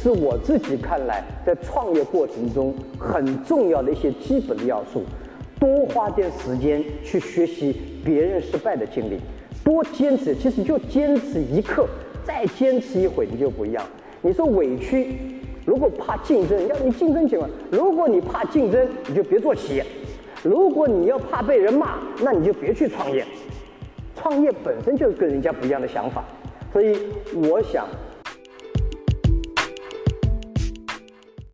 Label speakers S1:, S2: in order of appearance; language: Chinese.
S1: 是我自己看来在创业过程中很重要的一些基本的要素。多花点时间去学习别人失败的经历，多坚持，其实就坚持一刻，再坚持一会，你就不一样。你说委屈，如果怕竞争，要你竞争情况；如果你怕竞争，你就别做企业；如果你要怕被人骂，那你就别去创业。创业本身就是跟人家不一样的想法，所以我想